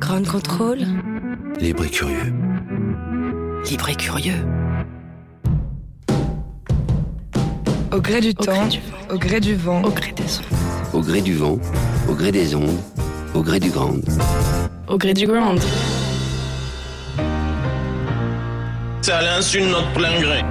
Grand contrôle. Libre et curieux. Libre et curieux. Au gré du Au temps, gré du vent. au gré du vent, Au gré des ondes. Au gré du vent, au gré des ondes, au gré du grand. Au gré du ground. C'est à l'insu de notre plein gré.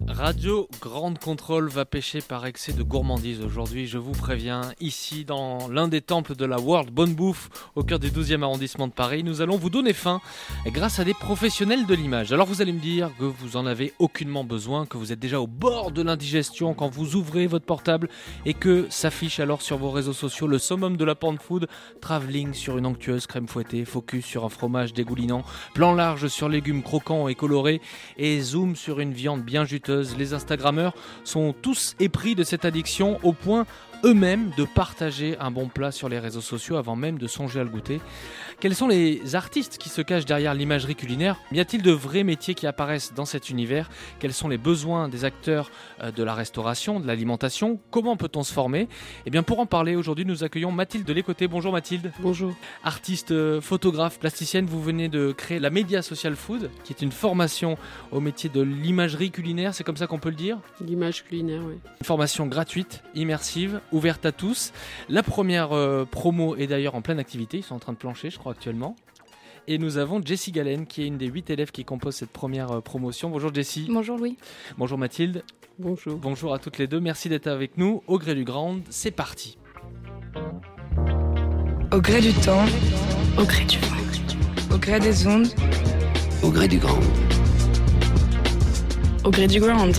Radio Grande Contrôle va pêcher par excès de gourmandise aujourd'hui, je vous préviens. Ici, dans l'un des temples de la World Bonne Bouffe, au cœur du 12e arrondissement de Paris, nous allons vous donner faim grâce à des professionnels de l'image. Alors vous allez me dire que vous en avez aucunement besoin, que vous êtes déjà au bord de l'indigestion quand vous ouvrez votre portable et que s'affiche alors sur vos réseaux sociaux le summum de la pan food, travelling sur une onctueuse crème fouettée, focus sur un fromage dégoulinant, plan large sur légumes croquants et colorés et zoom sur une viande bien juteuse. Les Instagrammeurs sont tous épris de cette addiction au point eux-mêmes de partager un bon plat sur les réseaux sociaux avant même de songer à le goûter. Quels sont les artistes qui se cachent derrière l'imagerie culinaire Y a-t-il de vrais métiers qui apparaissent dans cet univers? Quels sont les besoins des acteurs euh, de la restauration, de l'alimentation? Comment peut-on se former? Eh bien pour en parler aujourd'hui nous accueillons Mathilde de Lécoté. Bonjour Mathilde. Bonjour. Artiste, euh, photographe, plasticienne, vous venez de créer la Media Social Food, qui est une formation au métier de l'imagerie culinaire, c'est comme ça qu'on peut le dire? L'image culinaire, oui. Une formation gratuite, immersive, ouverte à tous. La première euh, promo est d'ailleurs en pleine activité, ils sont en train de plancher, je crois, actuellement. Et nous avons Jessie Galen, qui est une des huit élèves qui composent cette première euh, promotion. Bonjour Jessie. Bonjour Louis. Bonjour Mathilde. Bonjour. Bonjour à toutes les deux. Merci d'être avec nous. Au gré du grand, c'est parti. au gré du temps, Au gré du vent. au gré des ondes, Au gré du grand. Au gré du ground.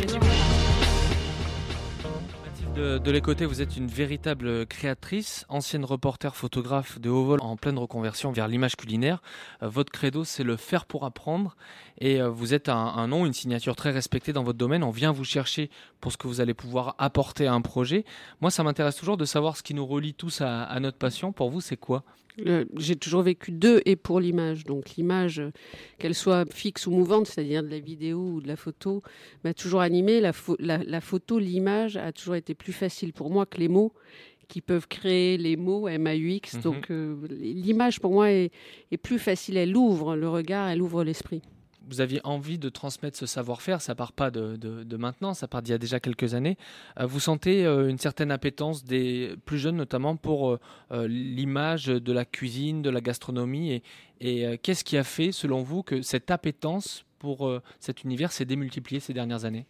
De, de vous êtes une véritable créatrice, ancienne reporter photographe de haut vol en pleine reconversion vers l'image culinaire. Euh, votre credo, c'est le faire pour apprendre. Et euh, vous êtes un, nom, une signature très respectée dans votre domaine. On vient vous chercher pour ce que vous allez pouvoir apporter à un projet. Moi, ça m'intéresse toujours de savoir ce qui nous relie tous à, notre passion. Pour vous, c'est quoi? J'ai toujours vécu de et pour l'image. Donc l'image, qu'elle soit fixe ou mouvante, c'est-à-dire de la vidéo ou de la photo, m'a toujours animée. La, pho- la- la photo, l'image a toujours été plus facile pour moi que les mots qui peuvent créer les mots MAUX. Mhm. Donc euh, l'image pour moi est, est plus facile. Elle ouvre le regard, elle ouvre l'esprit. Vous aviez envie de transmettre ce savoir-faire, ça part pas de, maintenant, ça part d'il y a déjà quelques années. Euh, vous sentez euh, une certaine appétence des plus jeunes, notamment pour euh, l'image de la cuisine, de la gastronomie. Et, qu'est-ce qui a fait, selon vous, que cette appétence pour cet univers s'est démultipliée ces dernières années?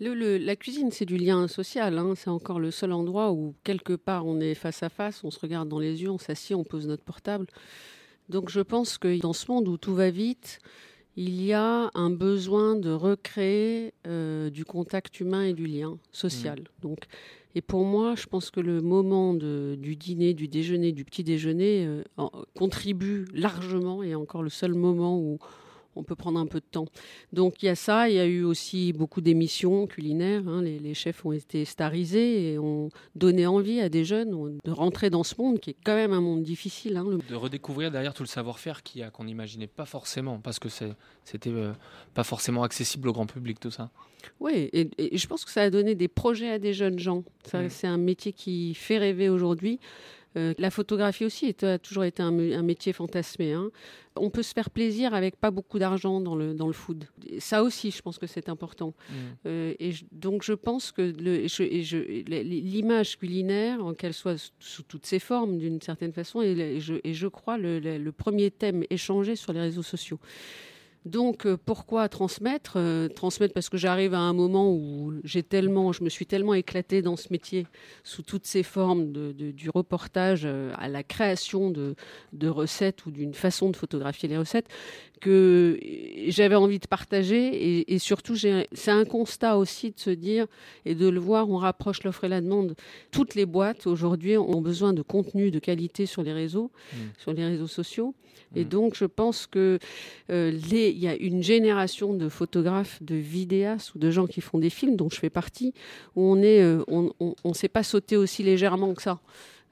La cuisine, c'est du lien social. hein. C'est encore le seul endroit où, quelque part, on est face à face, on se regarde dans les yeux, on s'assied, on pose notre portable. Donc, je pense que dans ce monde où tout va vite, il y a un besoin de recréer euh, du contact humain et du lien social. Donc, et pour moi, je pense que le moment de- du dîner, du déjeuner, du petit déjeuner euh, contribue largement et encore le seul moment où on peut prendre un peu de temps. Donc il y a ça, il y a eu aussi beaucoup d'émissions culinaires. hein. Les, les chefs ont été starisés et ont donné envie à des jeunes de rentrer dans ce monde qui est quand même un monde difficile. hein. De redécouvrir derrière tout le savoir-faire qu'on n'imaginait pas forcément, parce que c'était euh, pas forcément accessible au grand public, tout ça. Oui, et, et je pense que ça a donné des projets à des jeunes gens. Ça, Mm. C'est un métier qui fait rêver aujourd'hui. Euh, la photographie aussi est- a toujours été un, métier fantasmé. hein. On peut se faire plaisir avec pas beaucoup d'argent dans le, dans le food. Ça aussi, je pense que c'est important. Euh, et je- donc je pense que le- et je- et je- et l'image culinaire, qu'elle soit sous- toutes ses formes d'une certaine façon, est, et je, et je crois le, le- le premier thème échangé sur les réseaux sociaux. Donc euh, pourquoi transmettre Euh, Transmettre parce que j'arrive à un moment où j'ai tellement, je me suis tellement éclatée dans ce métier sous toutes ses formes, du reportage euh, à la création de recettes ou d'une façon de photographier les recettes, que j'avais envie de partager. Et, et surtout, c'est un constat aussi de se dire et de le voir, on rapproche l'offre et la demande. Toutes les boîtes aujourd'hui ont besoin de contenu de qualité sur les réseaux, Mm. sur les réseaux sociaux. Et Mm. donc, je pense que euh, les- il y a une génération de photographes, de vidéastes ou de gens qui font des films, dont je fais partie, où on est, euh, on, on, on sait pas sauter aussi légèrement que ça.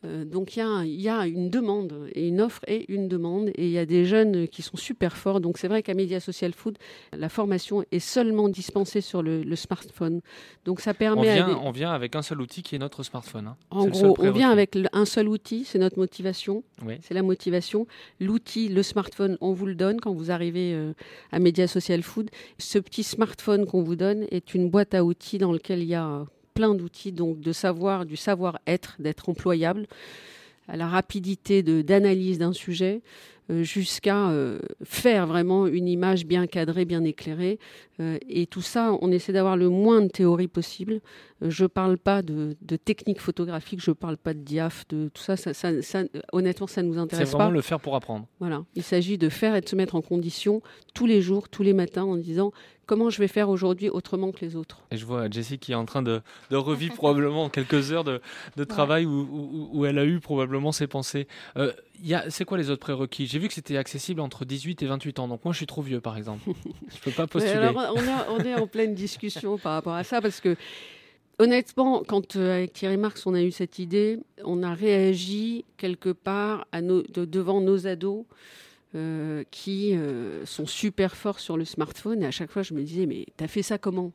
Euh, donc il y, a y une demande et une offre et une demande et il y a des jeunes qui sont super forts. Donc c'est vrai qu'à Media Social Food, la formation est seulement dispensée sur le, le smartphone. Donc ça permet à vient, des- on vient avec un seul outil qui est notre smartphone. hein. en gros, on vient avec le- un seul outil, c'est notre motivation. Oui. C'est la motivation. L'outil, le smartphone, on vous le donne quand vous arrivez euh, à Media Social Food. Ce petit smartphone qu'on vous donne est une boîte à outils dans laquelle il y a plein d'outils, donc de savoir, du savoir-être, d'être employable, à la rapidité d'analyse d'un sujet, jusqu'à euh, faire vraiment une image bien cadrée, bien éclairée. Euh, et tout ça, on essaie d'avoir le moins de théorie possible. Euh, je ne parle pas de, de technique photographique, je ne parle pas de diaph, de tout ça. ça, ça- ça- honnêtement, ça ne nous C'est intéresse vraiment pas. le faire pour apprendre. Voilà. Il s'agit de faire et de se mettre en condition tous les jours, tous les matins, en disant comment je vais faire aujourd'hui autrement que les autres? Et je vois Jessie qui est en train de, de revivre probablement quelques heures de, de travail où, où- où elle a eu probablement ses pensées. Euh, c'est quoi les autres prérequis J'ai vu que c'était accessible entre 18 et 28 ans. Donc moi, je suis trop vieux, par exemple. je peux pas postuler. alors, on, a- on est en pleine discussion par rapport à ça parce que honnêtement, quand euh, avec Thierry Marx on a eu cette idée, on a réagi quelque part à nos- de- devant nos ados. euh, qui euh, sont super forts sur le smartphone et à chaque fois je me disais mais t'as fait ça comment?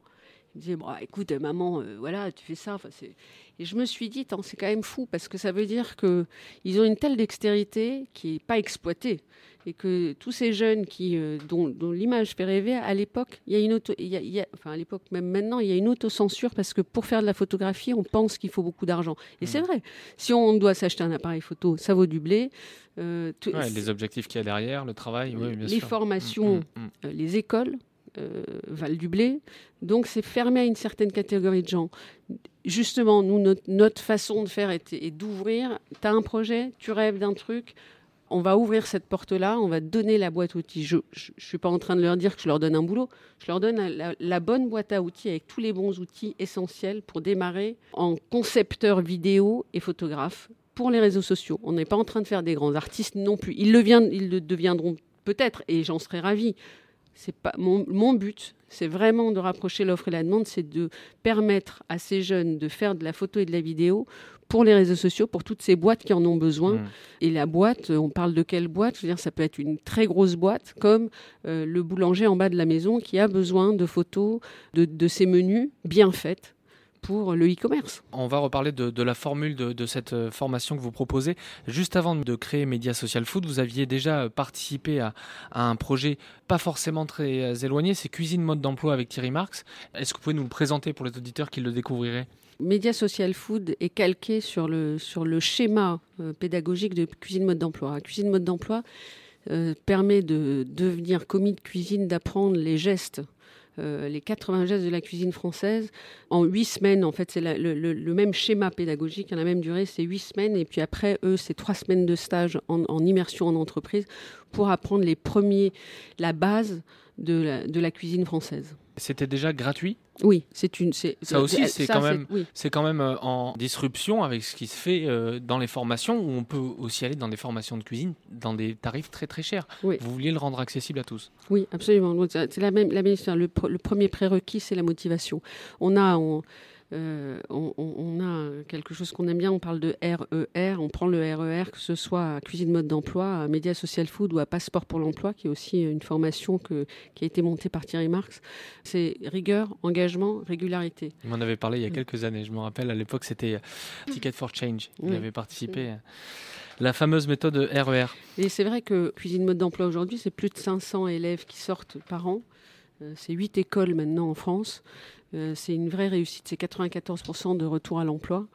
Me disait bon écoute maman euh, voilà tu fais ça Enfin, c'est- et je me suis dit c'est quand même fou parce que ça veut dire que ils ont une telle dextérité qui est pas exploitée et que tous ces jeunes qui, euh, dont, dont l'image fait rêver, à l'époque, il y a une auto, il y a- il y a- enfin à l'époque même maintenant, il y a une autocensure parce que pour faire de la photographie, on pense qu'il faut beaucoup d'argent. Et c'est vrai. Si on doit s'acheter un appareil photo, ça vaut du blé. Euh, tout- Ouais, les objectifs qu'il y a derrière, le travail, oui, bien les sûr. formations, Mm, mm, mm. euh, les écoles euh, valent du blé. Donc c'est fermé à une certaine catégorie de gens. Justement, nous, notre, façon de faire est, d'ouvrir. Tu as un projet, tu rêves d'un truc. On va ouvrir cette porte-là, on va donner la boîte à outils. Je ne suis pas en train de leur dire que je leur donne un boulot. Je leur donne la, bonne boîte à outils avec tous les bons outils essentiels pour démarrer en concepteur vidéo et photographe pour les réseaux sociaux. On n'est pas en train de faire des grands artistes non plus. Ils le, ils le deviendront peut-être et j'en serais ravie. C'est pas mon, mon but, c'est vraiment de rapprocher l'offre et la demande, c'est de permettre à ces jeunes de faire de la photo et de la vidéo pour les réseaux sociaux, pour toutes ces boîtes qui en ont besoin. Mm. Et la boîte, on parle de quelle boîte? Je veux dire, ça peut être une très grosse boîte, comme euh, le boulanger en bas de la maison qui a besoin de photos de, de ses menus bien faites pour le e-commerce. On va reparler de, de la formule de, de cette euh, formation que vous proposez. Juste avant de créer Media Social Food, vous aviez déjà euh, participé à, à un projet pas forcément très euh, éloigné, c'est Cuisine Mode d'Emploi avec Thierry Marx. Est-ce que vous pouvez nous le présenter pour les auditeurs qui le découvriraient? Média Social Food est calqué sur le, sur le schéma euh, pédagogique de cuisine mode d'emploi. Cuisine mode d'emploi euh, permet de devenir commis de cuisine, d'apprendre les gestes, euh, les 80 gestes de la cuisine française en huit semaines. En fait, c'est le, même schéma pédagogique, la même durée, c'est huit semaines. Et puis après, eux, c'est trois semaines de stage en, en immersion en entreprise pour apprendre les premiers, la base de la, de la cuisine française. C'était déjà gratuit? Oui, c'est une. c'est- Ça aussi, c'est quand même- oui. C'est quand même euh, en disruption avec ce qui se fait euh, dans les formations, où on peut aussi aller dans des formations de cuisine dans des tarifs très très chers. Oui. Vous vouliez le rendre accessible à tous? Oui, absolument. C'est la même, la même histoire. Le, pr- le premier prérequis, c'est la motivation. On a, on, euh, on, on- on a quelque chose qu'on aime bien. On parle de RER. On prend le RER, que ce soit à Cuisine Mode d'Emploi, à Média Social Food ou à Passeport pour l'Emploi, qui est aussi une formation que, qui a été montée par Thierry Marx. C'est rigueur, engagement, régularité. Il m'en avait parlé il y a Mm. quelques années. Je me rappelle, à l'époque, c'était euh, Ticket for Change. Il Oui. avait participé. à La fameuse méthode E RER. Et c'est vrai que Cuisine Mode d'Emploi aujourd'hui, c'est plus de 500 élèves qui sortent par an. Euh, C'est 8 écoles maintenant en France. Euh, C'est une vraie réussite. C'est 94% de retour à l'emploi.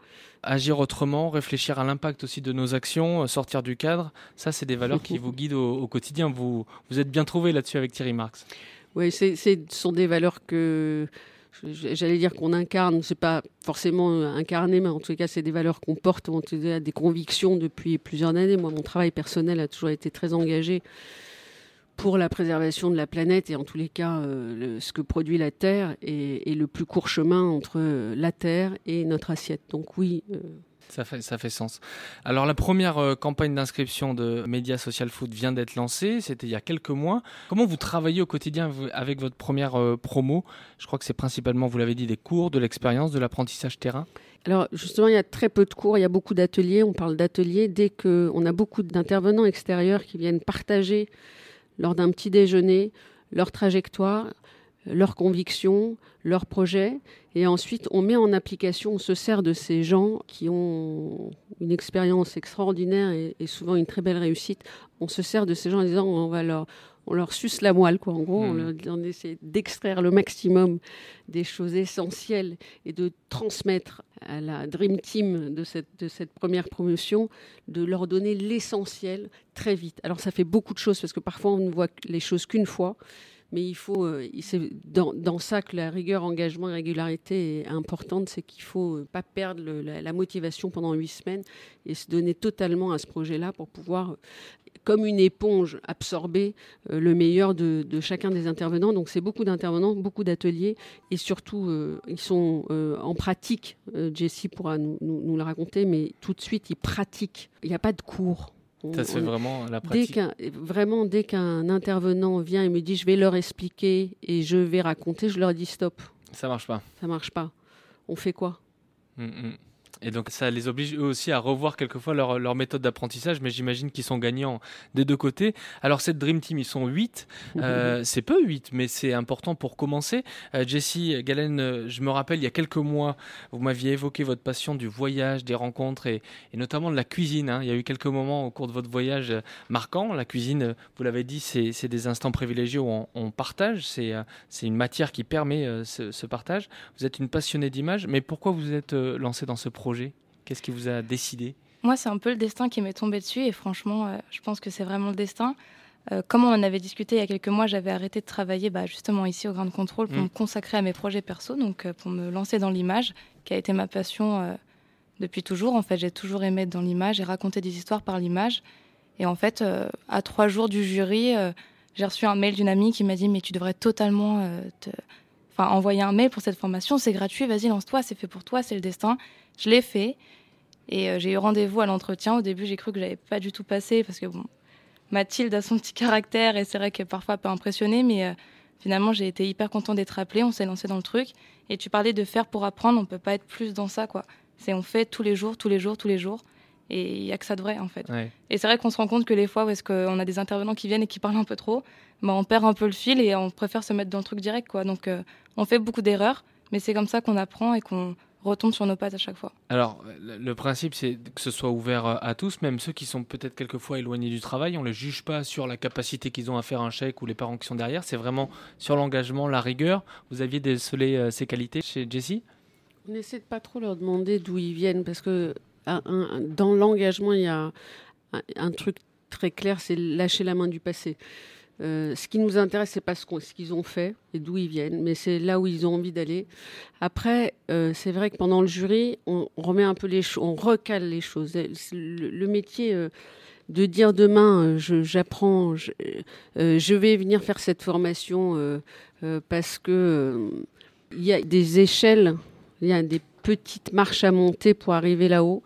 Agir autrement, réfléchir à l'impact aussi de nos actions, euh, sortir du cadre, ça, c'est des valeurs qui vous guident au, au quotidien. Vous, vous êtes bien trouvé là-dessus avec Thierry Marx. Oui, ce sont des valeurs que j'allais dire qu'on incarne. C'est pas forcément euh, incarné, mais en tout cas, c'est des valeurs qu'on porte, tout cas, des convictions depuis plusieurs années. Moi, mon travail personnel a toujours été très engagé pour la préservation de la planète et en tous les cas euh, le- ce que produit la Terre et le plus court chemin entre euh, la Terre et notre assiette. Donc oui, euh, Ça fait, ça fait sens. Alors la première euh, campagne d'inscription de Média Social Food vient d'être lancée, c'était il y a quelques mois. Comment vous travaillez au quotidien avec votre première euh, promo? Je crois que c'est principalement, vous l'avez dit, des cours, de l'expérience, de l'apprentissage terrain. Alors justement, il y a très peu de cours, il y a beaucoup d'ateliers. On parle d'ateliers dès que on a beaucoup d'intervenants extérieurs qui viennent partager lors d'un petit déjeuner leur trajectoire, leurs convictions, leurs projets. Et ensuite, on met en application, on se sert de ces gens qui ont une expérience extraordinaire et, et souvent une très belle réussite. On se sert de ces gens en disant on va leur, on leur suce la moelle, quoi. En gros, on, leur- on essaie d'extraire le maximum des choses essentielles et de transmettre à la Dream Team de cette, de cette première promotion, de leur donner l'essentiel très vite. Alors ça fait beaucoup de choses parce que parfois on ne voit les choses qu'une fois, mais il faut, euh, dans, dans ça que la rigueur, engagement et régularité est importante, c'est qu'il faut euh, pas perdre la, motivation pendant huit semaines et se donner totalement à ce projet-là pour pouvoir, euh, comme une éponge, absorber le meilleur de, chacun des intervenants. Donc c'est beaucoup d'intervenants, beaucoup d'ateliers et surtout ils sont en pratique. Jessie pourra nous le raconter, mais tout de suite ils pratiquent. Il n'y a pas de cours. On- Ça se fait on- vraiment à la Dès pratique. qu'un, vraiment, dès qu'un intervenant vient et me dit je vais leur expliquer et je vais raconter, je leur dis stop, Ça marche pas. ça marche pas. On fait quoi? Mm, mm. Et donc ça les oblige eux aussi à revoir quelquefois leur, leur méthode d'apprentissage, mais j'imagine qu'ils sont gagnants des deux côtés. Alors cette Dream Team, ils sont 8. Euh, c'est peu 8, mais c'est important pour commencer. Euh, Jessie, Galen, euh, je me rappelle, il y a quelques mois, vous m'aviez évoqué votre passion du voyage, des rencontres et, et notamment de la cuisine. hein. Il y a eu quelques moments au cours de votre voyage euh, marquants. La cuisine, vous l'avez dit, c'est des instants privilégiés où on, on partage. C'est une matière qui permet ce, ce partage. Vous êtes une passionnée d'images, mais pourquoi vous êtes lancée dans ce projet? Qu'est-ce qui vous a décidé Moi, c'est un peu le destin qui m'est tombé dessus et franchement, euh, je pense que c'est vraiment le destin. Euh, comme on en avait discuté il y a quelques mois, j'avais arrêté de travailler bah, justement ici au Grand Contrôle pour Mm. me consacrer à mes projets perso, donc euh, pour me lancer dans l'image, qui a été ma passion depuis toujours. En fait, j'ai toujours aimé être dans l'image et raconter des histoires par l'image. Et en fait, à trois jours du jury, j'ai reçu un mail d'une amie qui m'a dit mais tu devrais totalement te... enfin, envoyer un mail pour cette formation, c'est gratuit, vas-y lance-toi, c'est fait pour toi, c'est le destin. Je l'ai fait. Et euh, j'ai eu rendez-vous à l'entretien. Au début, j'ai cru que j'avais pas du tout passé parce que bon, Mathilde a son petit caractère et c'est vrai qu'elle parfois peut impressionner, mais euh, finalement, j'ai été hyper content d'être appelée. On s'est lancé dans le truc. Et tu parlais de faire pour apprendre, on peut pas être plus dans ça, quoi. C'est on fait tous les jours, tous les jours, tous les jours. Et il y a que ça de vrai, en fait. Ouais. Et c'est vrai qu'on se rend compte que les fois où est-ce qu'on a des intervenants qui viennent et qui parlent un peu trop, bah, on perd un peu le fil et on préfère se mettre dans le truc direct, quoi. Donc, euh, on fait beaucoup d'erreurs, mais c'est comme ça qu'on apprend et qu'on retombe sur nos pattes à chaque fois. Alors, le principe, c'est que ce soit ouvert euh, à tous, même ceux qui sont peut-être quelquefois éloignés du travail. On ne les juge pas sur la capacité qu'ils ont à faire un chèque ou les parents qui sont derrière. C'est vraiment sur l'engagement, la rigueur. Vous aviez décelé euh, ces qualités chez Jessie? On essaie de pas trop leur demander d'où ils viennent parce que un- un- dans l'engagement, il y a un, un truc très clair, c'est lâcher la main du passé. Euh, ce qui nous intéresse, c'est pas ce qu'ils ont fait et d'où ils viennent, mais c'est là où ils ont envie d'aller. Après, euh, c'est vrai que pendant le jury, on, remet un peu les on recale les choses. Le, métier euh, de dire demain, j'apprends, je, je vais venir faire cette formation parce que il y a des échelles, il y a des petites marches à monter pour arriver là-haut.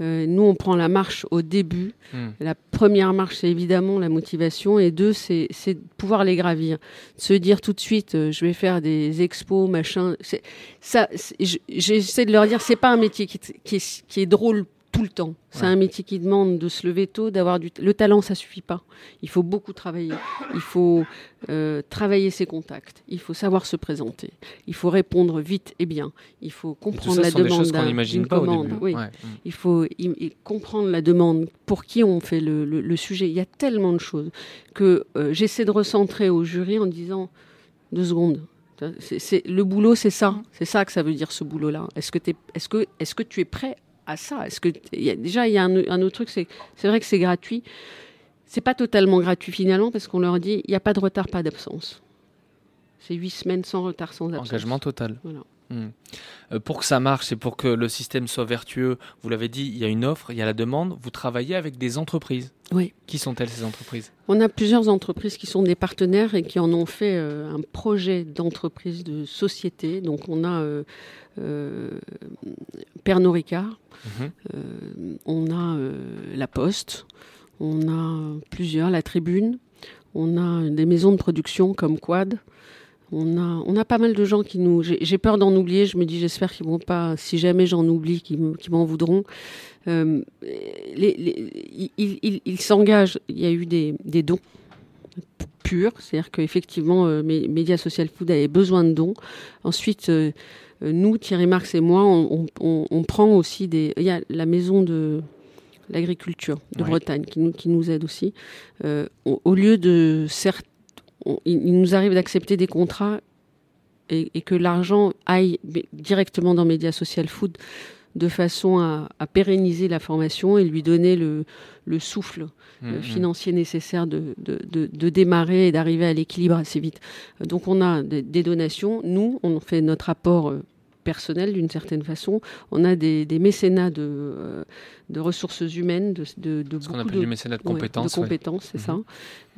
Euh, nous, on prend la marche au début. Hmm. La première marche, c'est évidemment la motivation. Et deux, c'est de pouvoir les gravir. Se dire tout de suite, euh, je vais faire des expos, machin. Ça, J'essaie de leur dire, c'est pas un métier qui, est- qui est, qui est drôle tout le temps. C'est Ouais. un métier qui demande de se lever tôt, d'avoir du... Le talent, ça suffit pas. Il faut beaucoup travailler. Il faut euh, travailler ses contacts. Il faut savoir se présenter. Il faut répondre vite et bien. Il faut comprendre la demande d'une commande. Oui. Ouais. Il faut comprendre la demande, pour qui on fait le, le- le sujet. Il y a tellement de choses que euh, j'essaie de recentrer au jury en disant deux secondes. C'est, c'est- le boulot, c'est ça. C'est ça que ça veut dire ce boulot-là. Est-ce que, que, est-ce que tu es prêt à ça Est-ce que y a- déjà il y a un, un autre truc, c'est, c'est vrai que c'est gratuit. C'est pas totalement gratuit finalement parce qu'on leur dit il n'y a pas de retard, pas d'absence. C'est huit semaines sans retard, sans absence. Engagement total. Voilà. Hmm. Euh, pour que ça marche et pour que le système soit vertueux, vous l'avez dit, il y a une offre, il y a la demande. Vous travaillez avec des entreprises. Oui. Qui sont-elles ces entreprises? On a plusieurs entreprises qui sont des partenaires et qui en ont fait euh, un projet d'entreprise, de société. Donc on a euh, euh, Pernod Ricard, Mhm. on a La Poste, on a plusieurs, La Tribune, on a des maisons de production comme Quad. On a, on a pas mal de gens qui nous. J'ai peur d'en oublier. Je me dis, j'espère qu'ils vont pas. Si jamais j'en oublie, qu'ils me- qu'ils m'en voudront. Euh, les- les- ils ils- ils s'engagent. Il y a eu des, des dons purs, c'est-à-dire qu'effectivement, euh, Mé- Média Social Food avait besoin de dons. Ensuite, euh, nous, Thierry Marx et moi, on, on- on- on prend aussi des. Il y a la maison de l'agriculture de. Bretagne qui nous, qui nous aide aussi. Au, lieu de certes, on- il, nous arrive d'accepter des contrats et, et que l'argent aille directement dans Média Social Food de façon à, à pérenniser la formation et lui donner le, le souffle euh, Mhm. financier nécessaire de, de, de- de démarrer et d'arriver à l'équilibre assez vite. Donc on a des, des donations. Nous, on fait notre apport euh, personnel d'une certaine façon. On a des, des mécénats de, euh, de ressources humaines, de, de, de Ce qu'on appelle de, du mécénat de Ouais, compétences. de ouais. compétences, c'est Mhm. ça.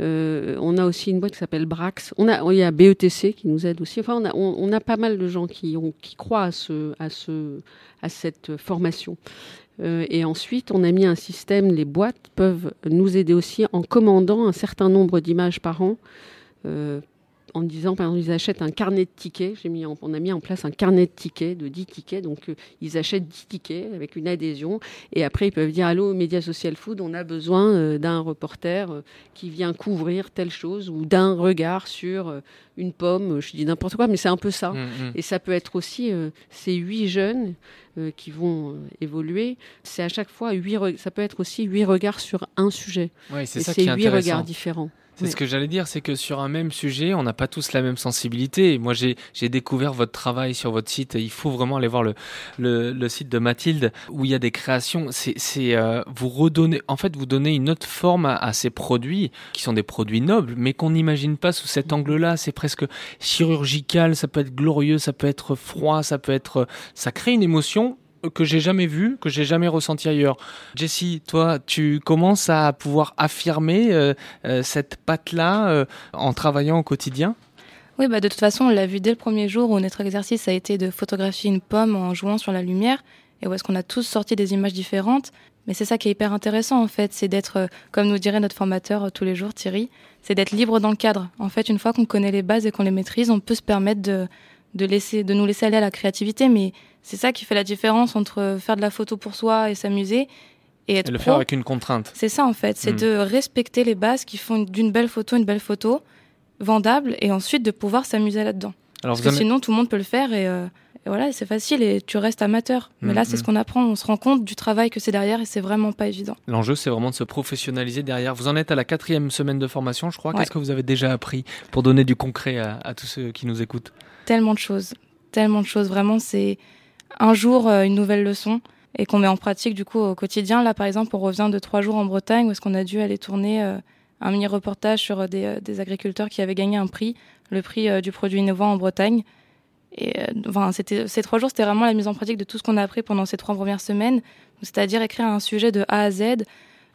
Euh, on a aussi une boîte qui s'appelle Brax. On a, il y a BETC qui nous aide aussi. Enfin, on a, on, on a pas mal de gens qui, ont, qui croient à, ce, à, ce, à cette formation. Euh, et ensuite, on a mis un système, les boîtes peuvent nous aider aussi en commandant un certain nombre d'images par an. euh, en disant, par exemple, ils achètent un carnet de tickets. J'ai mis en- on a mis en place un carnet de tickets, de 10 tickets. Donc, euh, ils achètent 10 tickets avec une adhésion. Et après, ils peuvent dire Allô, Média Social Food, on a besoin euh, d'un reporter euh, qui vient couvrir telle chose ou d'un regard sur une pomme. Je dis n'importe quoi, mais c'est un peu ça. Mhm, mhm. Et ça peut être aussi ces huit jeunes qui vont évoluer. C'est à chaque fois huit. Ça peut être aussi huit regards sur un sujet. Ouais, c'est Et ça c'est qui est huit regards différents. C'est ce que j'allais dire, c'est que sur un même sujet, on n'a pas tous la même sensibilité. Et Moi, j'ai découvert votre travail sur votre site. Il faut vraiment aller voir le, le, le site de Mathilde où il y a des créations. C'est c'est, euh, vous redonnez, en fait, vous donnez une autre forme à, à ces produits qui sont des produits nobles, mais qu'on n'imagine pas sous cet angle-là. C'est presque chirurgical. Ça peut être glorieux, ça peut être froid, ça peut être, ça crée une émotion que j'ai jamais vue, que j'ai jamais ressentie ailleurs. Jessie, toi, tu commences à pouvoir affirmer euh, euh, cette patte-là euh, en travaillant au quotidien? Oui, bah de toute façon, on l'a vu dès le premier jour où notre exercice a été de photographier une pomme en jouant sur la lumière et où est-ce qu'on a tous sorti des images différentes. Mais c'est ça qui est hyper intéressant en fait, c'est d'être, comme nous dirait notre formateur tous les jours, Thierry, c'est d'être libre dans le cadre. En fait, une fois qu'on connaît les bases et qu'on les maîtrise, on peut se permettre de, de, laisser, de nous laisser aller à la créativité. Mais c'est ça qui fait la différence entre faire de la photo pour soi et s'amuser et être et le pro. faire avec une contrainte. C'est ça en fait, c'est Mm. de respecter les bases qui font d'une belle photo une belle photo, vendable, et ensuite de pouvoir s'amuser là-dedans. Parce que sinon tout le monde peut le faire et, euh, et voilà, c'est facile et tu restes amateur. Mais Mm, là, c'est mm. ce qu'on apprend, on se rend compte du travail que c'est derrière et c'est vraiment pas évident. L'enjeu, c'est vraiment de se professionnaliser derrière. Vous en êtes à la quatrième semaine de formation, je crois. Ouais. Qu'est-ce que vous avez déjà appris pour donner du concret à, à tous ceux qui nous écoutent? Tellement de choses, tellement de choses. Vraiment, c'est un jour euh, une nouvelle leçon et qu'on met en pratique du coup au quotidien. Là, par exemple, on revient de trois jours en Bretagne où est-ce qu'on a dû aller tourner euh, un mini reportage sur euh, des, des agriculteurs qui avaient gagné un prix, le prix euh, du produit innovant en Bretagne. Et euh, enfin, c'était ces trois jours, c'était vraiment la mise en pratique de tout ce qu'on a appris pendant ces trois premières semaines. C'est-à-dire écrire un sujet de A à Z.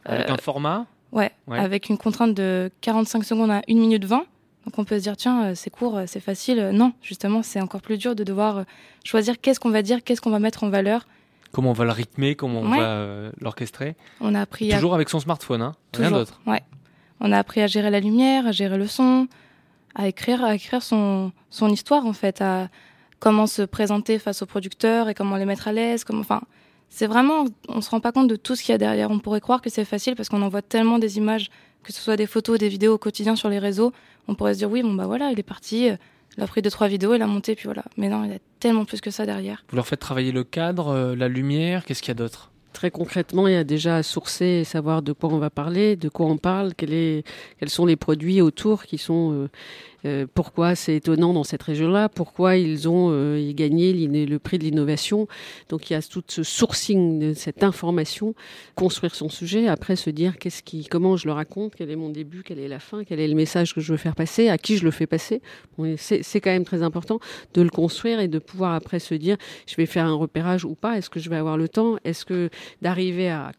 Avec un format? Ouais, Ouais. avec une contrainte de 45 secondes à 1 minute 20. Donc on peut se dire, tiens, euh, c'est court, euh, c'est facile. Euh, Non, justement, c'est encore plus dur de devoir choisir qu'est-ce qu'on va dire, qu'est-ce qu'on va mettre en valeur. Comment on va le rythmer Comment on Ouais. va euh, l'orchestrer On a appris à... Toujours avec son smartphone, hein rien Toujours, d'autre. Ouais. On a appris à gérer la lumière, à gérer le son, à écrire, à écrire son, son histoire, en fait, à comment se présenter face aux producteurs et comment les mettre à l'aise. Comment... Enfin, c'est vraiment, on se rend pas compte de tout ce qu'il y a derrière. On pourrait croire que c'est facile parce qu'on envoie tellement des images, que ce soit des photos, des vidéos au quotidien sur les réseaux. On pourrait se dire, oui, bon, bah voilà, il est parti, il a pris deux, trois vidéos, il a monté, puis voilà. Mais non, il y a tellement plus que ça derrière. Vous leur faites travailler le cadre, euh, la lumière, qu'est-ce qu'il y a d'autre? Très concrètement, il y a déjà à sourcer et savoir de quoi on va parler, de quoi on parle, quel est, quels sont les produits autour qui sont euh, euh, pourquoi c'est étonnant dans cette région-là, pourquoi ils ont euh, gagné le prix de l'innovation? Donc il y a tout ce sourcing de cette information, construire son sujet, après se dire qu'est-ce qui, comment je le raconte, quel est mon début, quelle est la fin, quel est le message que je veux faire passer, à qui je le fais passer. C'est quand même très important de le construire et de pouvoir après se dire je vais faire un repérage ou pas, est-ce que je vais avoir le temps, est-ce que d'arriver à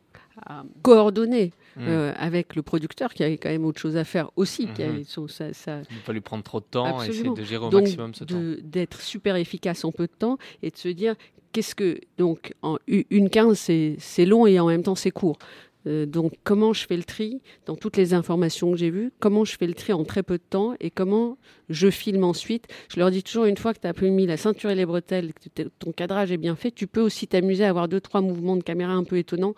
coordonner mmh. euh, avec le producteur qui avait quand même autre chose à faire aussi. Qui mmh. ça, ça... Il ne pas lui prendre trop de temps et essayer de gérer au maximum ce temps. D'être super efficace en peu de temps et de se dire qu'est-ce que. Donc, en une 15, c'est long et en même temps c'est court. Euh, donc, comment je fais le tri dans toutes les informations que j'ai vues? Comment je fais le tri en très peu de temps Et comment je filme ensuite? Je leur dis toujours, une fois que tu as mis la ceinture et les bretelles, que ton cadrage est bien fait, tu peux aussi t'amuser à avoir deux, trois mouvements de caméra un peu étonnants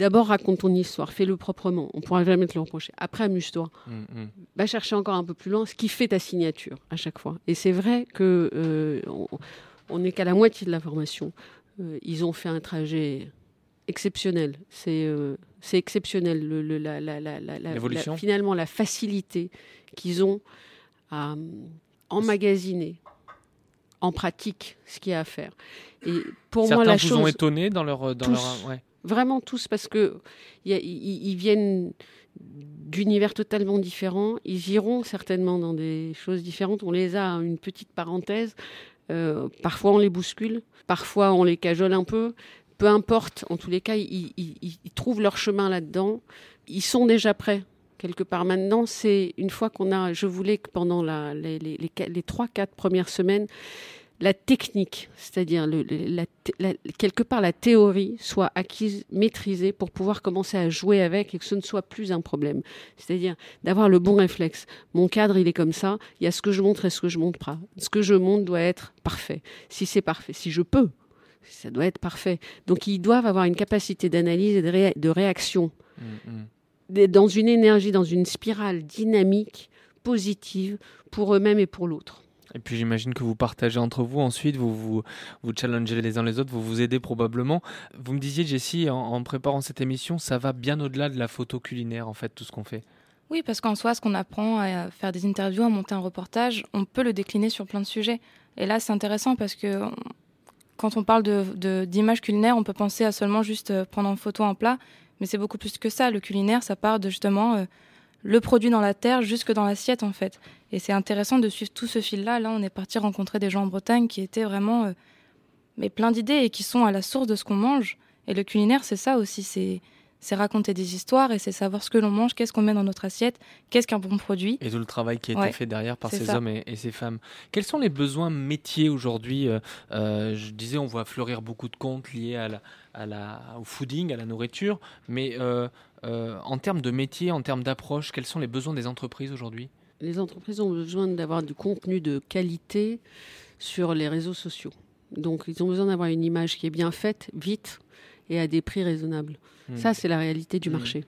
D'abord, raconte ton histoire, fais-le proprement. On pourra jamais te le reprocher. Après, amuse-toi. Mm, mm. Va chercher encore un peu plus loin ce qui fait ta signature à chaque fois. Et c'est vrai que euh, on n'est qu'à la moitié de la formation. Euh, ils ont fait un trajet exceptionnel. C'est euh, exceptionnel. Le, la, finalement, la facilité qu'ils ont à emmagasiner en pratique ce qu'il y a à faire. Et pour Certains moi, la vous chose, ont étonné dans leur, dans leur ouais. Vraiment tous, parce que ils viennent d'univers totalement différents. Ils iront certainement dans des choses différentes. On les a, une petite parenthèse. Euh, parfois on les bouscule, parfois on les cajole un peu. Peu importe, en tous les cas, ils, trouvent leur chemin là-dedans. Ils sont déjà prêts quelque part maintenant. C'est une fois qu'on a, je voulais que pendant les, trois, quatre premières semaines, la technique, c'est-à-dire quelque part la théorie, soit acquise, maîtrisée pour pouvoir commencer à jouer avec et que ce ne soit plus un problème. C'est-à-dire d'avoir le bon réflexe. Mon cadre, il est comme ça, il y a ce que je montre et ce que je montre pas. Ce que je montre doit être parfait. Si c'est parfait, si je peux, ça doit être parfait. Donc ils doivent avoir une capacité d'analyse et de, réaction mm, mm. dans une énergie, dans une spirale dynamique, positive pour eux-mêmes et pour l'autre. Et puis j'imagine que vous partagez entre vous ensuite, vous vous, vous challengez les uns les autres, vous vous aidez probablement. Vous me disiez, Jessie, en, préparant cette émission, ça va bien au-delà de la photo culinaire, en fait, tout ce qu'on fait. Oui, parce qu'en soi, ce qu'on apprend à faire des interviews, à monter un reportage, on peut le décliner sur plein de sujets. Et là, c'est intéressant parce que quand on parle d'images de, culinaires, on peut penser à seulement juste euh, prendre en photo un plat, mais c'est beaucoup plus que ça. Le culinaire, ça part de justement euh, le produit dans la terre jusque dans l'assiette en fait. Et c'est intéressant de suivre tout ce fil-là. Là, on est parti rencontrer des gens en Bretagne qui étaient vraiment euh, mais plein d'idées et qui sont à la source de ce qu'on mange. Et le culinaire, c'est ça aussi, c'est c'est raconter des histoires et c'est savoir ce que l'on mange, qu'est-ce qu'on met dans notre assiette, qu'est-ce qu'un bon produit. Et tout le travail qui a été fait derrière par ces hommes et, ces femmes. Quels sont les besoins métiers aujourd'hui euh, euh, Je disais, on voit fleurir beaucoup de comptes liés à la, à la, au fooding, à la nourriture, mais euh, en termes de métier, en termes d'approche, quels sont les besoins des entreprises aujourd'hui? Les entreprises ont besoin d'avoir du contenu de qualité sur les réseaux sociaux. Donc ils ont besoin d'avoir une image qui est bien faite, vite et à des prix raisonnables. Hmm. Ça, c'est la réalité du hmm. marché.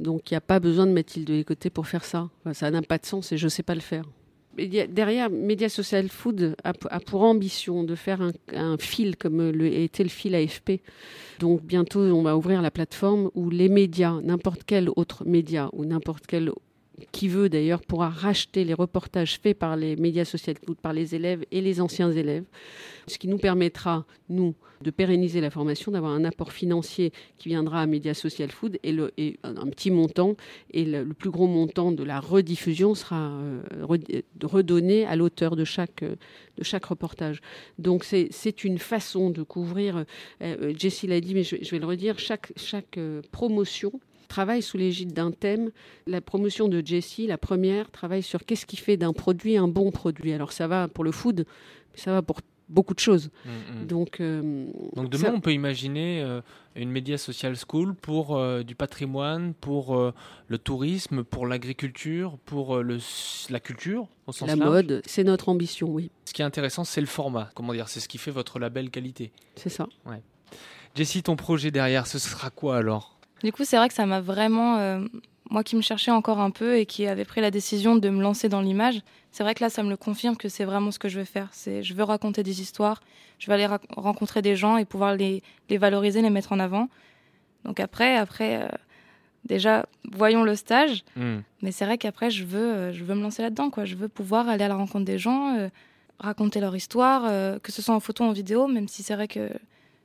Donc il n'y a pas besoin de mettre de côté pour faire ça. ça n'a pas de sens et je ne sais pas le faire derrière, Media Social Food a, pour ambition de faire un, fil comme le, était le fil AFP. Donc bientôt, on va ouvrir la plateforme où les médias, n'importe quel autre média ou n'importe quel qui veut d'ailleurs pourra racheter les reportages faits par les médias sociaux, par les élèves et les anciens élèves, ce qui nous permettra, nous, de pérenniser la formation, d'avoir un apport financier qui viendra à Média Social Food et, un petit montant, et le, plus gros montant de la rediffusion sera euh, redonné à l'auteur de chaque, de chaque reportage. Donc c'est une façon de couvrir, euh, Jessie l'a dit, mais je, je, vais le redire, chaque, chaque euh, promotion travaille sous l'égide d'un thème. La promotion de Jessie, la première, travaille sur qu'est-ce qui fait d'un produit un bon produit. Alors ça va pour le food, mais ça va pour beaucoup de choses. Mm, mm. Donc, euh, Donc demain, on peut imaginer euh, une média social school pour euh, du patrimoine, pour le tourisme, pour l'agriculture, pour le, la culture au sens La mode, c'est notre ambition, oui. Ce qui est intéressant, c'est le format. Comment dire C'est ce qui fait votre label qualité. C'est ça. Ouais. Jessie, ton projet derrière, ce sera quoi alors? Du coup, c'est vrai que ça m'a vraiment euh, moi qui me cherchais encore un peu et qui avait pris la décision de me lancer dans l'image, c'est vrai que là, ça me le confirme que c'est vraiment ce que je veux faire. C'est, je veux raconter des histoires, je veux aller rencontrer des gens et pouvoir les, les, valoriser, les mettre en avant. Donc après, après, euh, déjà, voyons le stage. Hmm. Mais c'est vrai qu'après, je veux, euh, je veux me lancer là-dedans, quoi. Je veux pouvoir aller à la rencontre des gens, raconter leur histoire, que ce soit en photo, ou en vidéo, même si c'est vrai que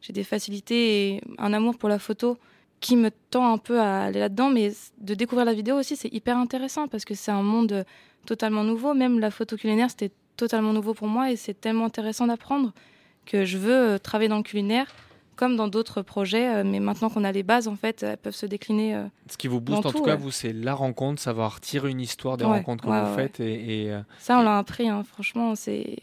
j'ai des facilités et un amour pour la photo qui me tend un peu à aller là-dedans, mais de découvrir la vidéo aussi, c'est hyper intéressant parce que c'est un monde totalement nouveau. Même la photo culinaire, c'était totalement nouveau pour moi et c'est tellement intéressant d'apprendre que je veux euh, travailler dans le culinaire comme dans d'autres projets, euh, mais maintenant qu'on a les bases, en fait, elles peuvent se décliner. Euh, Ce qui vous booste, en tout, cas, vous, c'est la rencontre, savoir tirer une histoire des rencontres que vous faites. Et, Ça, on l'a appris, hein. franchement, c'est.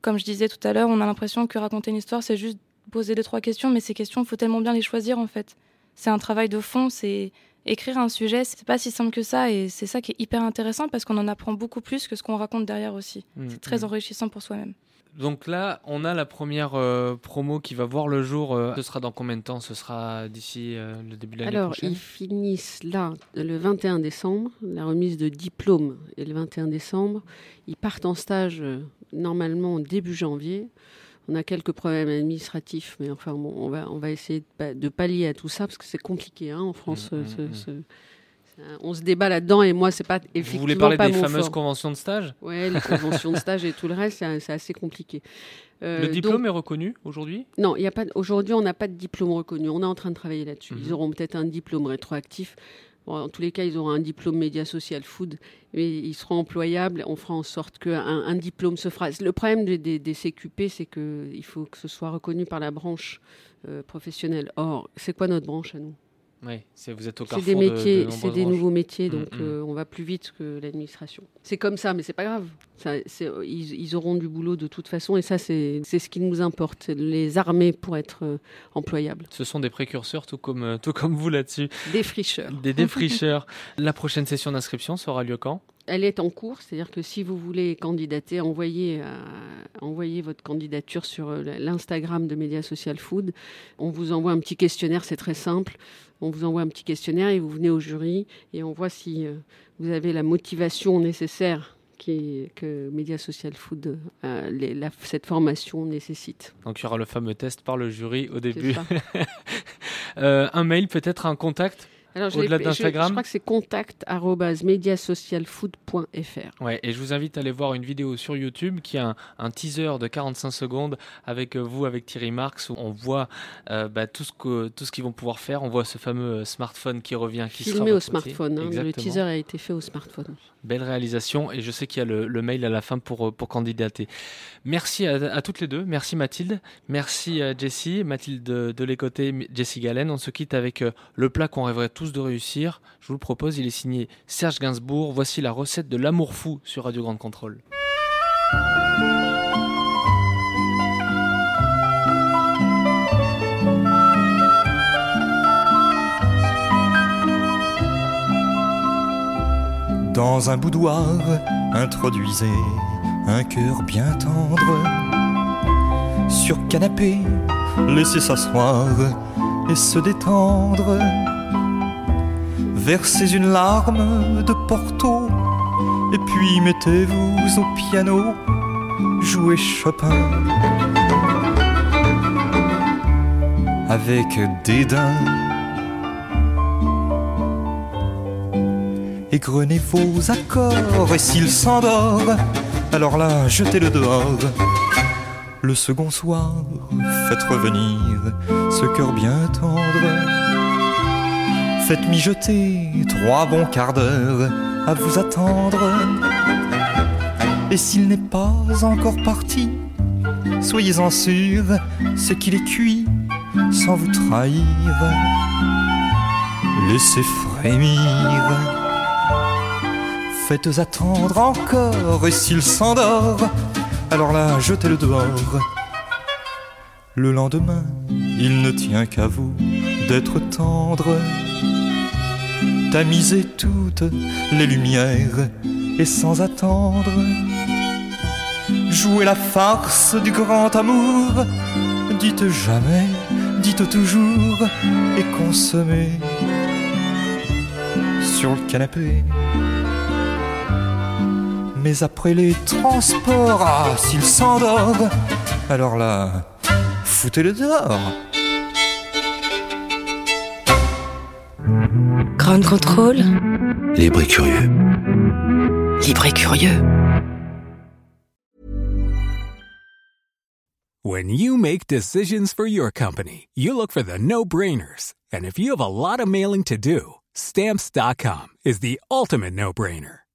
Comme je disais tout à l'heure, on a l'impression que raconter une histoire, c'est juste poser deux, trois questions, mais ces questions, il faut tellement bien les choisir, en fait. C'est un travail de fond, c'est écrire un sujet, c'est pas si simple que ça, et c'est ça qui est hyper intéressant parce qu'on en apprend beaucoup plus que ce qu'on raconte derrière aussi. Mmh, c'est très mmh. enrichissant pour soi-même. Donc là, on a la première euh, promo qui va voir le jour. Euh, ce sera dans combien de temps? Ce sera d'ici euh, le début de l'année prochaine? Alors, ils finissent là le 21 décembre, la remise de diplôme est le 21 décembre. Ils partent en stage normalement début janvier. On a quelques problèmes administratifs, mais enfin, on, va, on va essayer de, pallier à tout ça parce que c'est compliqué hein, en France. Mmh, mmh, mmh. on se débat là-dedans et moi, c'est pas effectivement Vous voulez parler des fameuses conventions de stage? Oui, les conventions de stage et tout le reste, c'est assez compliqué. Euh, le diplôme est reconnu aujourd'hui? Non, il y a pas. Aujourd'hui, on n'a pas de diplôme reconnu. On est en train de travailler là-dessus. Ils auront peut-être un diplôme rétroactif en tous les cas, ils auront un diplôme média social food, mais ils seront employables. On fera en sorte qu'un un diplôme se fera. Le problème des, des, CQP, c'est qu'il faut que ce soit reconnu par la branche euh, professionnelle. Or, c'est quoi notre branche à nous? Oui, vous êtes au C'est des métiers, c'est des nouveaux métiers, mm, donc mm. Euh, on va plus vite que l'administration. C'est comme ça, mais c'est pas grave. Ça, ils, auront du boulot de toute façon, et ça, c'est ce qui nous importe. Les armées pour être euh, employables. Ce sont des précurseurs, tout comme, euh, tout comme vous là-dessus. Des fricheurs. Des défricheurs. La prochaine session d'inscription sera lieu quand? Elle est en cours, c'est-à-dire que si vous voulez candidater, envoyez, envoyez votre candidature sur l'Instagram de Média Social Food. On vous envoie un petit questionnaire, c'est très simple on vous envoie un petit questionnaire et vous venez au jury et on voit si euh, vous avez la motivation nécessaire qui, que Média Social Food, euh, cette formation nécessite. Donc il y aura le fameux test par le jury au début. Euh, un mail, peut-être un contact? Au-delà d'Instagram je, crois que c'est contact.mediasocialfood.fr. Ouais, et je vous invite à aller voir une vidéo sur YouTube qui a un, teaser de 45 secondes avec euh, vous, avec Thierry Marx, où on voit euh, bah, tout ce que tout ce qu'ils vont pouvoir faire. On voit ce fameux smartphone qui revient, qui Filmé au smartphone. Hein, le teaser a été fait au smartphone. Belle réalisation, et je sais qu'il y a le, mail à la fin pour, euh, candidater. Merci à, toutes les deux. Merci Mathilde. Merci Jessie. Mathilde de, de les côtés, Jessie Galen. On se quitte avec le plat qu'on rêverait tous de réussir. Je vous le propose, il est signé Serge Gainsbourg. Voici la recette de l'amour fou sur Radio Grande Contrôle. Dans un boudoir, introduisez un cœur bien tendre. Sur canapé, laissez s'asseoir et se détendre versez une larme de Porto, et puis mettez-vous au piano, jouez Chopin. Avec dédain. Égrenez vos accords, et s'il s'endort, alors là, jetez-le dehors. Le second soir, faites revenir ce cœur bien tendre Faites mijoter trois bons quarts d'heure à vous attendre. Et s'il n'est pas encore parti, soyez-en sûr, c'est qu'il est cuit sans vous trahir. Laissez frémir. Faites attendre encore, et s'il s'endort, alors là, jetez-le dehors. Le lendemain, il ne tient qu'à vous d'être tendre tamiser toutes les lumières et sans attendre jouer la farce du grand amour. Dites jamais, dites toujours et consommez sur le canapé. Mais après les transports, ah, s'il s'endort, alors là, foutez-le dehors. Grand contrôle. Libre et curieux. Libre et curieux. When you make decisions for your company, you look for the no-brainers. And if you have a lot of mailing to do, stamps.com is the ultimate no-brainer.